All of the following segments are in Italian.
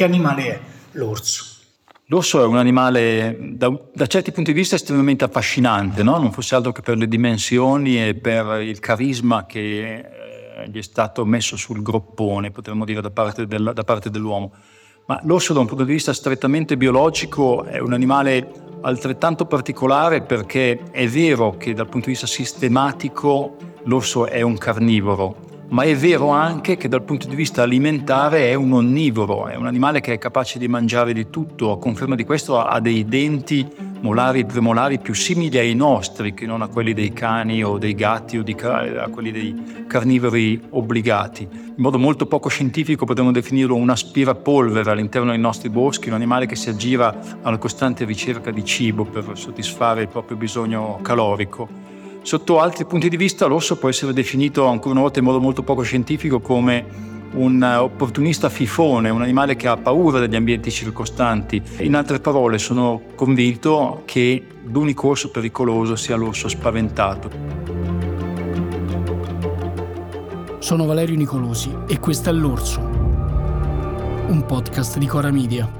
che animale è l'orso? L'orso è un animale da, da, certi punti di vista estremamente affascinante, no? non fosse altro che per le dimensioni e per il carisma che eh, gli è stato messo sul groppone, potremmo dire, da parte, del, da parte dell'uomo. Ma l'orso da un punto di vista strettamente biologico è un animale altrettanto particolare perché è vero che dal punto di vista sistematico l'orso è un carnivoro, ma è vero anche che dal punto di vista alimentare è un onnivoro, è un animale che è capace di mangiare di tutto, a conferma di questo ha dei denti molari e premolari più simili ai nostri che non a quelli dei cani o dei gatti o a quelli dei carnivori obbligati. In modo molto poco scientifico potremmo definirlo un aspirapolvere all'interno dei nostri boschi, un animale che si aggira alla costante ricerca di cibo per soddisfare il proprio bisogno calorico. Sotto altri punti di vista l'orso può essere definito ancora una volta in modo molto poco scientifico come un opportunista fifone, un animale che ha paura degli ambienti circostanti. In altre parole, sono convinto che l'unico orso pericoloso sia l'orso spaventato. Sono Valerio Nicolosi e questo è L'Orso, un podcast di Cora Media.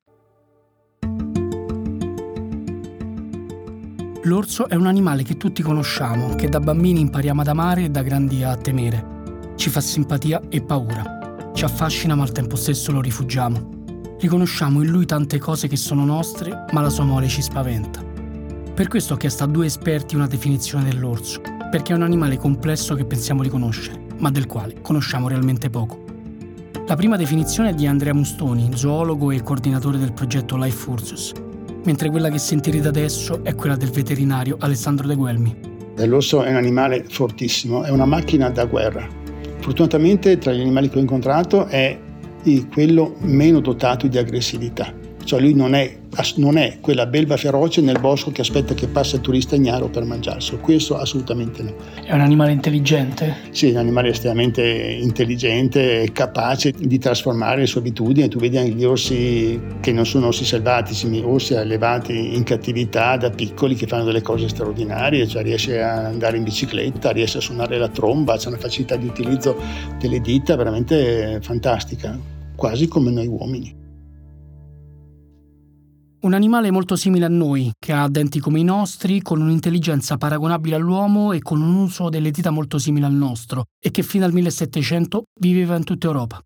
L'orso è un animale che tutti conosciamo, che da bambini impariamo ad amare e da grandi a temere. Ci fa simpatia e paura. Ci affascina ma al tempo stesso lo rifugiamo. Riconosciamo in lui tante cose che sono nostre, ma la sua mole ci spaventa. Per questo ho chiesto a due esperti una definizione dell'orso, perché è un animale complesso che pensiamo di conoscere, ma del quale conosciamo realmente poco. La prima definizione è di Andrea Mustoni, zoologo e coordinatore del progetto Life Ursus, mentre quella che sentirete adesso è quella del veterinario Alessandro De Guelmi. L'orso è un animale fortissimo, è una macchina da guerra. Fortunatamente tra gli animali che ho incontrato è quello meno dotato di aggressività. Cioè lui non è, non è, quella belva feroce nel bosco che aspetta che passi il turista ignaro per mangiarselo, questo assolutamente no. È un animale intelligente? Sì, è un animale estremamente intelligente, capace di trasformare le sue abitudini. Tu vedi anche gli orsi che non sono orsi selvatici, ma orsi allevati in cattività da piccoli che fanno delle cose straordinarie, cioè riesce a andare in bicicletta, riesce a suonare la tromba, c'è una facilità di utilizzo delle dita veramente fantastica, quasi come noi uomini. Un animale molto simile a noi, che ha denti come i nostri, con un'intelligenza paragonabile all'uomo e con un uso delle dita molto simile al nostro, e che fino al 1700 viveva in tutta Europa.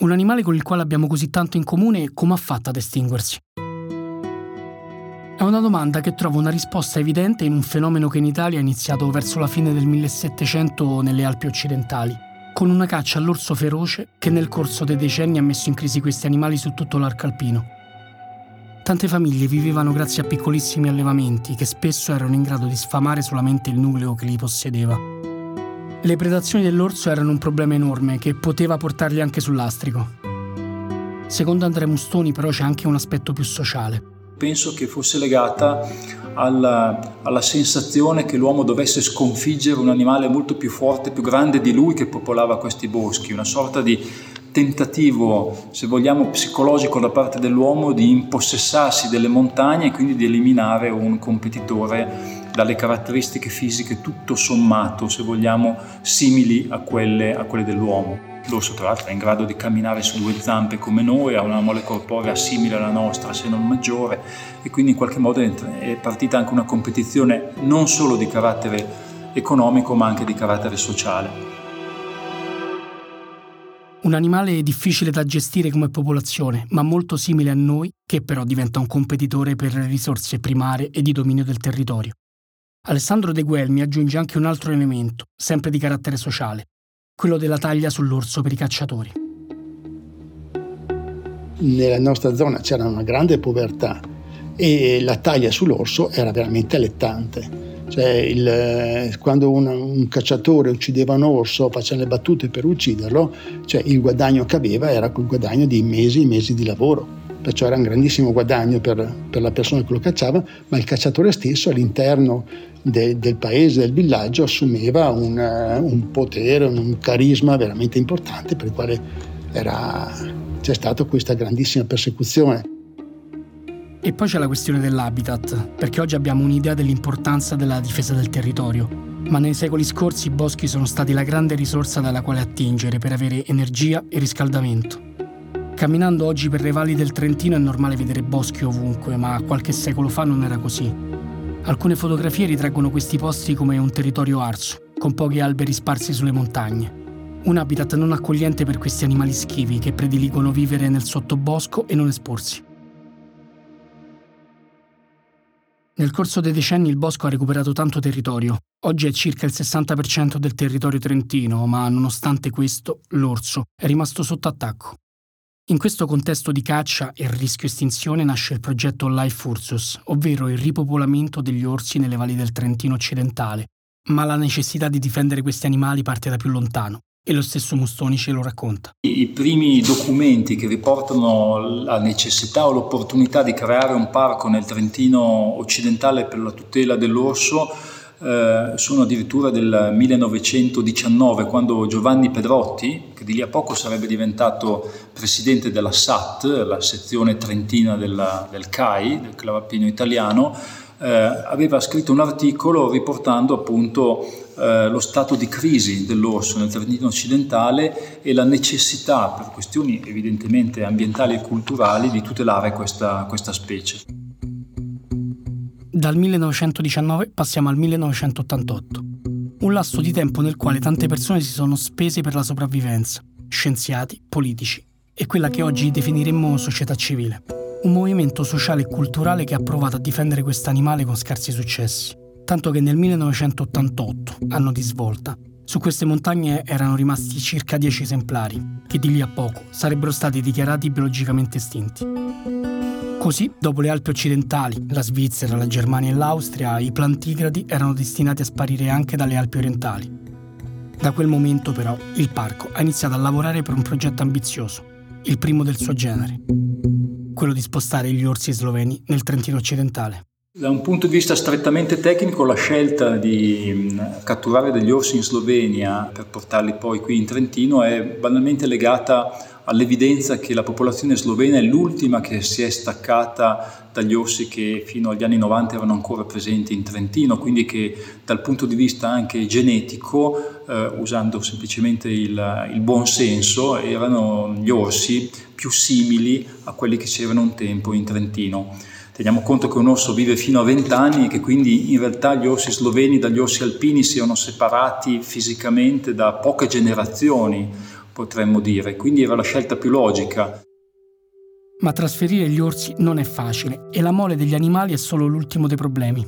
Un animale con il quale abbiamo così tanto in comune, come ha fatto ad estinguersi? È una domanda che trova una risposta evidente in un fenomeno che in Italia è iniziato verso la fine del 1700 nelle Alpi occidentali, con una caccia all'orso feroce che nel corso dei decenni ha messo in crisi questi animali su tutto l'arco alpino. Tante famiglie vivevano grazie a piccolissimi allevamenti che spesso erano in grado di sfamare solamente il nucleo che li possedeva. Le predazioni dell'orso erano un problema enorme che poteva portarli anche sul lastrico. Secondo Andrea Mustoni però c'è anche un aspetto più sociale. Penso che fosse legata alla, alla, sensazione che l'uomo dovesse sconfiggere un animale molto più forte, più grande di lui che popolava questi boschi, una sorta di tentativo, se vogliamo, psicologico da parte dell'uomo di impossessarsi delle montagne e quindi di eliminare un competitore dalle caratteristiche fisiche tutto sommato, se vogliamo, simili a quelle, a quelle dell'uomo. L'orso tra l'altro è in grado di camminare su due zampe come noi, ha una mole corporea simile alla nostra, se non maggiore, e quindi in qualche modo è partita anche una competizione non solo di carattere economico ma anche di carattere sociale. Un animale difficile da gestire come popolazione, ma molto simile a noi, che però diventa un competitore per le risorse primarie e di dominio del territorio. Alessandro De Guelmi aggiunge anche un altro elemento, sempre di carattere sociale, quello della taglia sull'orso per i cacciatori. Nella nostra zona c'era una grande povertà e la taglia sull'orso era veramente allettante Cioè il, quando un, un, cacciatore uccideva un orso, faceva le battute per ucciderlo, cioè il guadagno che aveva era quel guadagno di mesi e mesi di lavoro. Perciò era un grandissimo guadagno per, per la persona che lo cacciava, ma il cacciatore stesso all'interno de, del paese, del villaggio, assumeva un, un potere, un carisma veramente importante per il quale era, c'è stata questa grandissima persecuzione. E poi c'è la questione dell'habitat, perché oggi abbiamo un'idea dell'importanza della difesa del territorio, ma nei secoli scorsi i boschi sono stati la grande risorsa dalla quale attingere per avere energia e riscaldamento. Camminando oggi per le valli del Trentino è normale vedere boschi ovunque, ma qualche secolo fa non era così. Alcune fotografie ritraggono questi posti come un territorio arso, con pochi alberi sparsi sulle montagne. Un habitat non accogliente per questi animali schivi che prediligono vivere nel sottobosco e non esporsi. Nel corso dei decenni il bosco ha recuperato tanto territorio. Oggi è circa il 60% del territorio trentino, ma nonostante questo, l'orso è rimasto sotto attacco. In questo contesto di caccia e rischio estinzione nasce il progetto Life Ursus, ovvero il ripopolamento degli orsi nelle valli del Trentino occidentale. Ma la necessità di difendere questi animali parte da più lontano e lo stesso Mustoni ce lo racconta. I primi documenti che riportano la necessità o l'opportunità di creare un parco nel Trentino occidentale per la tutela dell'orso eh, sono addirittura del 1919, quando Giovanni Pedrotti, che di lì a poco sarebbe diventato presidente della SAT, la sezione trentina della, del CAI, del Club Alpino Italiano, eh, aveva scritto un articolo riportando appunto eh, lo stato di crisi dell'orso nel Trentino occidentale e la necessità, per questioni evidentemente ambientali e culturali, di tutelare questa, questa specie. Dal 1919 passiamo al 1988, un lasso di tempo nel quale tante persone si sono spese per la sopravvivenza, scienziati, politici e quella che oggi definiremmo società civile un movimento sociale e culturale che ha provato a difendere questo animale con scarsi successi, tanto che nel 1988, anno di svolta, su queste montagne erano rimasti circa 10 esemplari, che di lì a poco sarebbero stati dichiarati biologicamente estinti. Così, dopo le Alpi occidentali, la Svizzera, la Germania e l'Austria, i plantigradi erano destinati a sparire anche dalle Alpi orientali. Da quel momento, però, il parco ha iniziato a lavorare per un progetto ambizioso, il primo del suo genere quello di spostare gli orsi sloveni nel Trentino occidentale. Da un punto di vista strettamente tecnico, la scelta di catturare degli orsi in Slovenia per portarli poi qui in Trentino è banalmente legata all'evidenza che la popolazione slovena è l'ultima che si è staccata dagli orsi che fino agli anni 90 erano ancora presenti in Trentino, quindi che dal punto di vista anche genetico, eh, usando semplicemente il, il buon senso, erano gli orsi più simili a quelli che c'erano un tempo in Trentino. Teniamo conto che un orso vive fino a 20 anni e che quindi in realtà gli orsi sloveni dagli orsi alpini siano separati fisicamente da poche generazioni, potremmo dire, quindi era la scelta più logica. Ma trasferire gli orsi non è facile e la mole degli animali è solo l'ultimo dei problemi.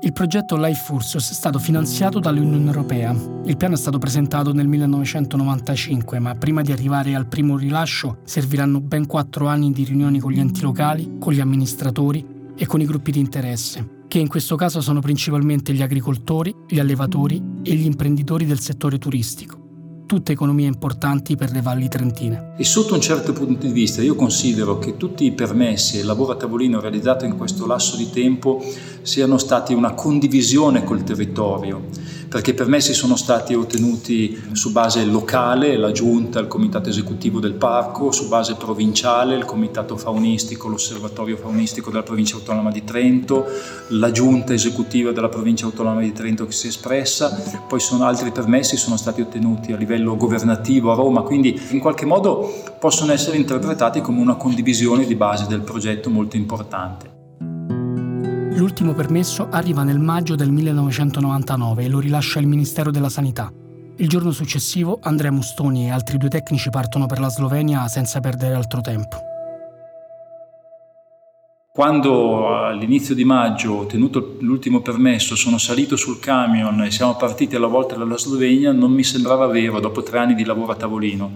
Il progetto Life Ursus è stato finanziato dall'Unione Europea. Il piano è stato presentato nel 1995, ma prima di arrivare al primo rilascio serviranno ben quattro anni di riunioni con gli enti locali, con gli amministratori e con i gruppi di interesse, che in questo caso sono principalmente gli agricoltori, gli allevatori e gli imprenditori del settore turistico tutte economie importanti per le valli trentine. E sotto un certo punto di vista io considero che tutti i permessi e il lavoro a tavolino realizzato in questo lasso di tempo siano stati una condivisione col territorio perché i permessi sono stati ottenuti su base locale, la giunta, il comitato esecutivo del parco, su base provinciale, il comitato faunistico, l'osservatorio faunistico della provincia autonoma di Trento, la giunta esecutiva della provincia autonoma di Trento che si è espressa, poi sono altri permessi sono stati ottenuti a livello governativo a Roma, quindi in qualche modo possono essere interpretati come una condivisione di base del progetto molto importante. L'ultimo permesso arriva nel maggio del 1999 e lo rilascia il Ministero della Sanità. Il giorno successivo Andrea Mustoni e altri due tecnici partono per la Slovenia senza perdere altro tempo. Quando all'inizio di maggio, ottenuto l'ultimo permesso, sono salito sul camion e siamo partiti alla volta dalla Slovenia, non mi sembrava vero dopo tre anni di lavoro a tavolino.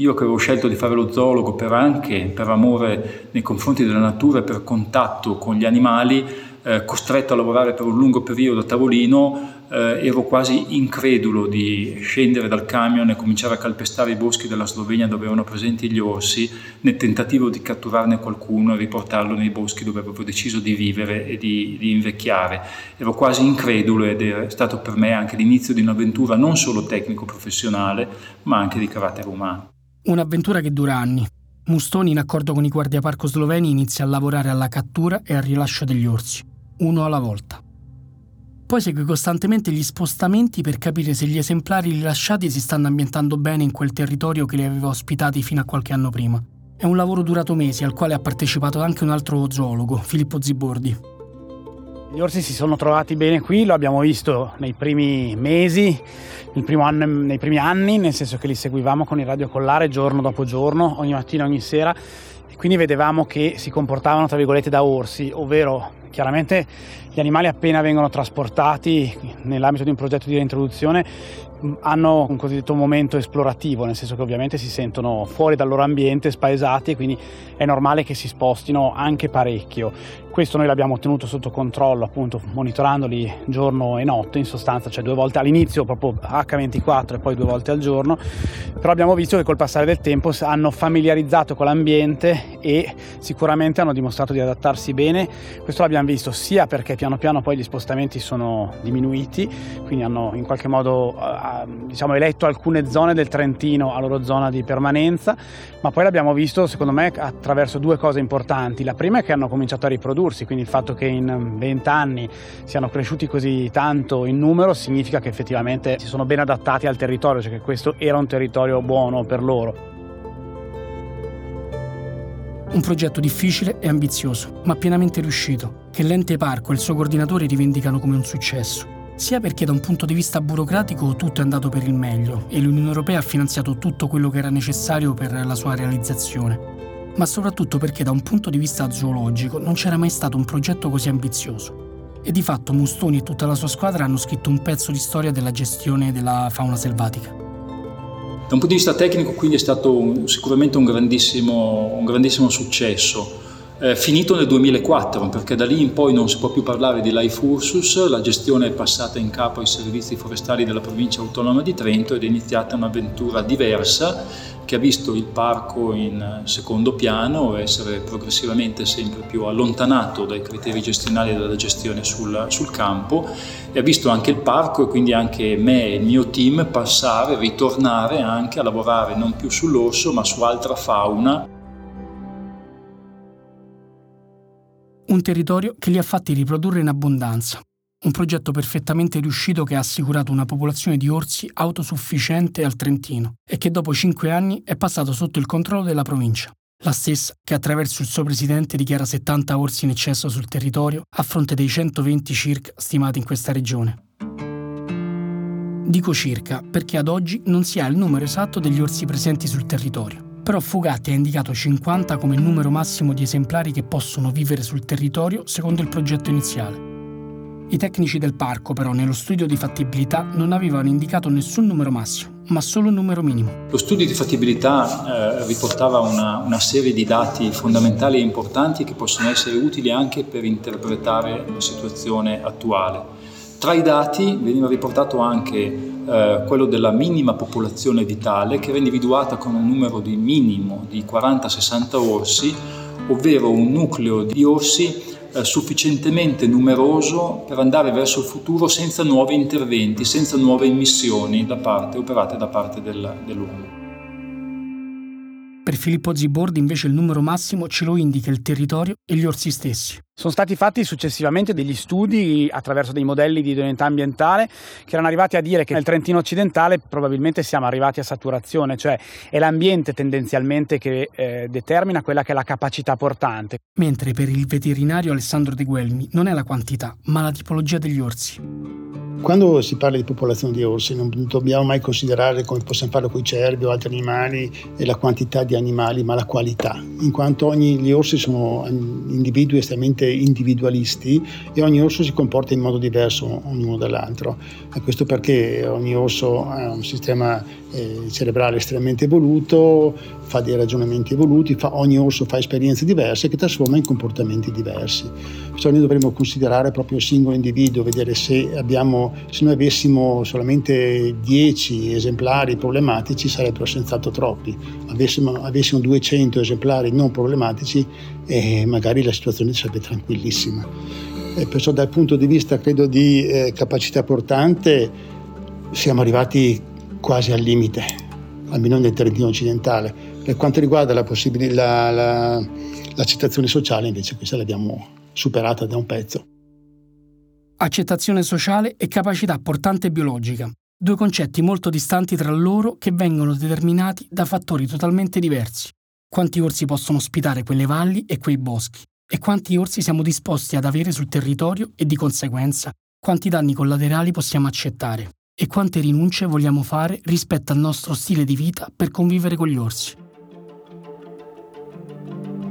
Io che avevo scelto di fare lo zoologo per anche per amore nei confronti della natura e per contatto con gli animali, eh, costretto a lavorare per un lungo periodo a tavolino, eh, ero quasi incredulo di scendere dal camion e cominciare a calpestare i boschi della Slovenia dove erano presenti gli orsi, nel tentativo di catturarne qualcuno e riportarlo nei boschi dove avevo deciso di vivere e di, di invecchiare. Ero quasi incredulo ed è stato per me anche l'inizio di un'avventura non solo tecnico-professionale, ma anche di carattere umano. Un'avventura che dura anni. Mustoni, in accordo con i guardiaparco sloveni, inizia a lavorare alla cattura e al rilascio degli orsi, uno alla volta. Poi segue costantemente gli spostamenti per capire se gli esemplari rilasciati si stanno ambientando bene in quel territorio che li aveva ospitati fino a qualche anno prima. È un lavoro durato mesi al quale ha partecipato anche un altro zoologo, Filippo Zibordi. Gli orsi si sono trovati bene qui, lo abbiamo visto nei primi mesi, anno, nei primi anni, nel senso che li seguivamo con il radiocollare giorno dopo giorno, ogni mattina, ogni sera, e quindi vedevamo che si comportavano tra virgolette da orsi, ovvero chiaramente gli animali appena vengono trasportati nell'ambito di un progetto di reintroduzione hanno un cosiddetto momento esplorativo, nel senso che ovviamente si sentono fuori dal loro ambiente, spaesati quindi è normale che si spostino anche parecchio. Questo noi l'abbiamo tenuto sotto controllo, appunto monitorandoli giorno e notte, in sostanza, cioè due volte all'inizio, proprio H24 e poi due volte al giorno, però abbiamo visto che col passare del tempo hanno familiarizzato con l'ambiente e sicuramente hanno dimostrato di adattarsi bene. Questo l'abbiamo visto sia perché piano piano poi gli spostamenti sono diminuiti, quindi hanno in qualche modo diciamo, eletto alcune zone del Trentino a loro zona di permanenza, ma poi l'abbiamo visto secondo me attraverso due cose importanti. La prima è che hanno cominciato a riprodursi, quindi il fatto che in 20 anni siano cresciuti così tanto in numero significa che effettivamente si sono ben adattati al territorio, cioè che questo era un territorio buono per loro. Un progetto difficile e ambizioso, ma pienamente riuscito, che l'ente parco e il suo coordinatore rivendicano come un successo sia perché da un punto di vista burocratico tutto è andato per il meglio e l'Unione Europea ha finanziato tutto quello che era necessario per la sua realizzazione, ma soprattutto perché da un punto di vista zoologico non c'era mai stato un progetto così ambizioso. E di fatto Mustoni e tutta la sua squadra hanno scritto un pezzo di storia della gestione della fauna selvatica. Da un punto di vista tecnico quindi è stato sicuramente un grandissimo, un grandissimo successo. Eh, finito nel 2004, perché da lì in poi non si può più parlare di Life Ursus, la gestione è passata in capo ai servizi forestali della provincia autonoma di Trento ed è iniziata un'avventura diversa che ha visto il parco in secondo piano essere progressivamente sempre più allontanato dai criteri gestionali della gestione sul, sul campo e ha visto anche il parco e quindi anche me e il mio team passare, ritornare anche a lavorare non più sull'orso ma su altra fauna Un territorio che li ha fatti riprodurre in abbondanza. Un progetto perfettamente riuscito che ha assicurato una popolazione di orsi autosufficiente al Trentino e che dopo cinque anni è passato sotto il controllo della provincia. La stessa che attraverso il suo presidente dichiara 70 orsi in eccesso sul territorio a fronte dei 120 circa stimati in questa regione. Dico circa perché ad oggi non si ha il numero esatto degli orsi presenti sul territorio però Fugatti ha indicato 50 come il numero massimo di esemplari che possono vivere sul territorio secondo il progetto iniziale. I tecnici del parco però nello studio di fattibilità non avevano indicato nessun numero massimo, ma solo un numero minimo. Lo studio di fattibilità eh, riportava una, una, serie di dati fondamentali e importanti che possono essere utili anche per interpretare la situazione attuale. Tra i dati veniva riportato anche eh, quello della minima popolazione vitale che era individuata con un numero di minimo di 40-60 orsi, ovvero un nucleo di orsi eh, sufficientemente numeroso per andare verso il futuro senza nuovi interventi, senza nuove immissioni da parte, operate da parte del, dell'uomo. Per Filippo Zibordi invece il numero massimo ce lo indica il territorio e gli orsi stessi. Sono stati fatti successivamente degli studi attraverso dei modelli di idoneità ambientale che erano arrivati a dire che nel Trentino occidentale probabilmente siamo arrivati a saturazione, cioè è l'ambiente tendenzialmente che eh, determina quella che è la capacità portante. Mentre per il veterinario Alessandro De Guelmi non è la quantità, ma la tipologia degli orsi. Quando si parla di popolazione di orsi non dobbiamo mai considerare come possiamo farlo con i cervi o altri animali la quantità di animali, ma la qualità, in quanto ogni, gli orsi sono individui estremamente individualisti e ogni orso si comporta in modo diverso ognuno dall'altro. E questo perché ogni orso ha un sistema eh, cerebrale estremamente evoluto, fa dei ragionamenti evoluti, fa, ogni orso fa esperienze diverse che trasforma in comportamenti diversi. Perciò noi dovremmo considerare proprio il singolo individuo, vedere se, abbiamo, se noi avessimo solamente 10 esemplari problematici sarebbero senz'altro troppi, avessimo, avessimo 200 esemplari non problematici e magari la situazione sarebbe tranquillissima. E perciò dal punto di vista credo di eh, capacità portante siamo arrivati quasi al limite, almeno nel Trentino occidentale. Per quanto riguarda la la, la, l'accettazione sociale, invece, questa l'abbiamo superata da un pezzo. Accettazione sociale e capacità portante biologica, due concetti molto distanti tra loro che vengono determinati da fattori totalmente diversi. Quanti orsi possono ospitare quelle valli e quei boschi? E quanti orsi siamo disposti ad avere sul territorio e di conseguenza quanti danni collaterali possiamo accettare? e quante rinunce vogliamo fare rispetto al nostro stile di vita per convivere con gli orsi.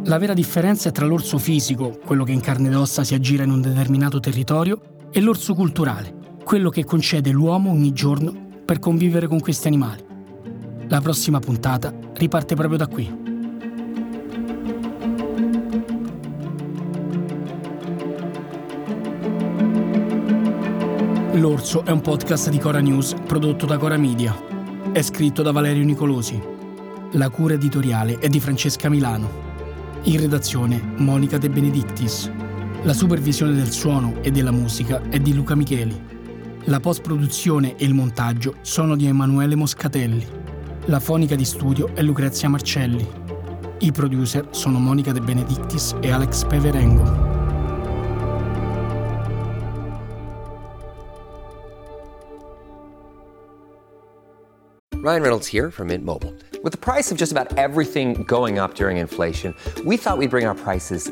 La vera differenza è tra l'orso fisico, quello che in carne ed ossa si aggira in un determinato territorio, e l'orso culturale, quello che concede l'uomo ogni giorno per convivere con questi animali. La prossima puntata riparte proprio da qui. L'Orso è un podcast di Cora News prodotto da Cora Media. È scritto da Valerio Nicolosi. La cura editoriale è di Francesca Milano. In redazione Monica De Benedictis. La supervisione del suono e della musica è di Luca Micheli. La post-produzione e il montaggio sono di Emanuele Moscatelli. La fonica di studio è Lucrezia Marcelli. I producer sono Monica De Benedictis e Alex Peverengo. Ryan Reynolds here from Mint Mobile. With the price of just about everything going up during inflation, we thought we'd bring our prices